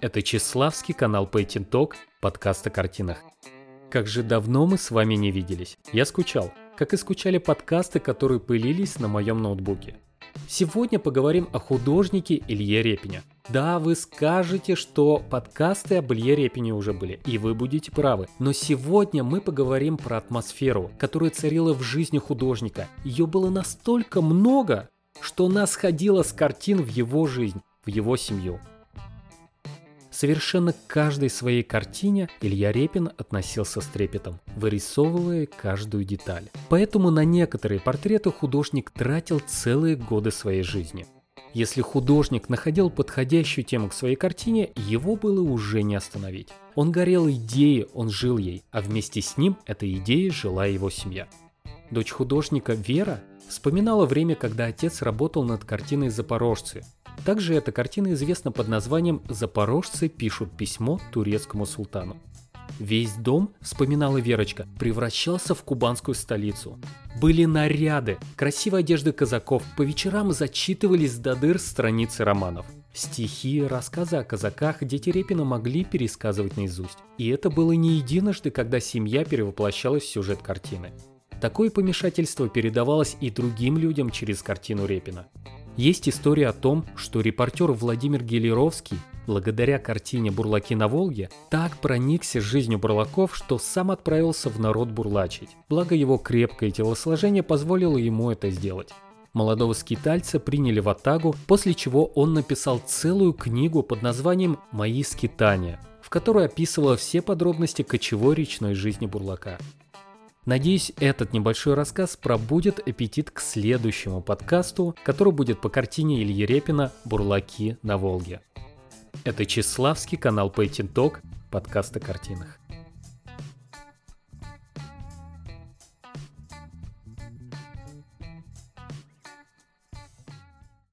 Это Чеславский канал Painting Talk, подкаст о картинах. Как же давно мы с вами не виделись. Я скучал, как и скучали подкасты, которые пылились на моем ноутбуке. Сегодня поговорим о художнике Илье Репине. Да, вы скажете, что подкасты об Илье Репине уже были, и вы будете правы. Но сегодня мы поговорим про атмосферу, которая царила в жизни художника. Ее было настолько много, что она сходила с картин в его жизнь, в его семью. Совершенно к каждой своей картине Илья Репин относился с трепетом, вырисовывая каждую деталь. Поэтому на некоторые портреты художник тратил целые годы своей жизни. Если художник находил подходящую тему к своей картине, его было уже не остановить. Он горел идеей, он жил ей, а вместе с ним этой идеей жила его семья. Дочь художника Вера вспоминала время, когда отец работал над картиной «Запорожцы», также эта картина известна под названием «Запорожцы пишут письмо турецкому султану». Весь дом, вспоминала Верочка, превращался в кубанскую столицу. Были наряды, красивая одежда казаков, по вечерам зачитывались до дыр страницы романов. Стихи, рассказы о казаках дети Репина могли пересказывать наизусть. И это было не единожды, когда семья перевоплощалась в сюжет картины. Такое помешательство передавалось и другим людям через картину Репина. Есть история о том, что репортер Владимир Гелеровский, благодаря картине «Бурлаки на Волге», так проникся жизнью бурлаков, что сам отправился в народ бурлачить. Благо его крепкое телосложение позволило ему это сделать. Молодого скитальца приняли в Атагу, после чего он написал целую книгу под названием «Мои скитания», в которой описывала все подробности кочевой речной жизни бурлака. Надеюсь, этот небольшой рассказ пробудет аппетит к следующему подкасту, который будет по картине Ильи Репина «Бурлаки на Волге». Это Чеславский канал Painting Talk, подкаст о картинах.